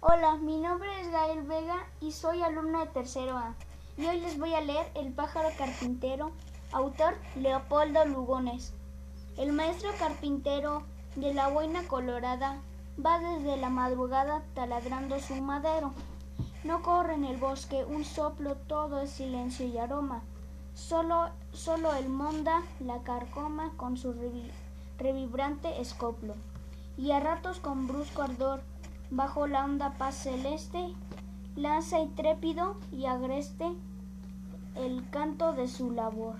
Hola, mi nombre es Gael Vega y soy alumna de tercero A. Y hoy les voy a leer El pájaro carpintero, autor Leopoldo Lugones. El maestro carpintero de la boina colorada va desde la madrugada taladrando su madero. No corre en el bosque un soplo, todo es silencio y aroma. Solo, solo el monda la carcoma con su revibrante escoplo. Y a ratos con brusco ardor bajo la honda paz celeste, lanza trépido y agreste el canto de su labor.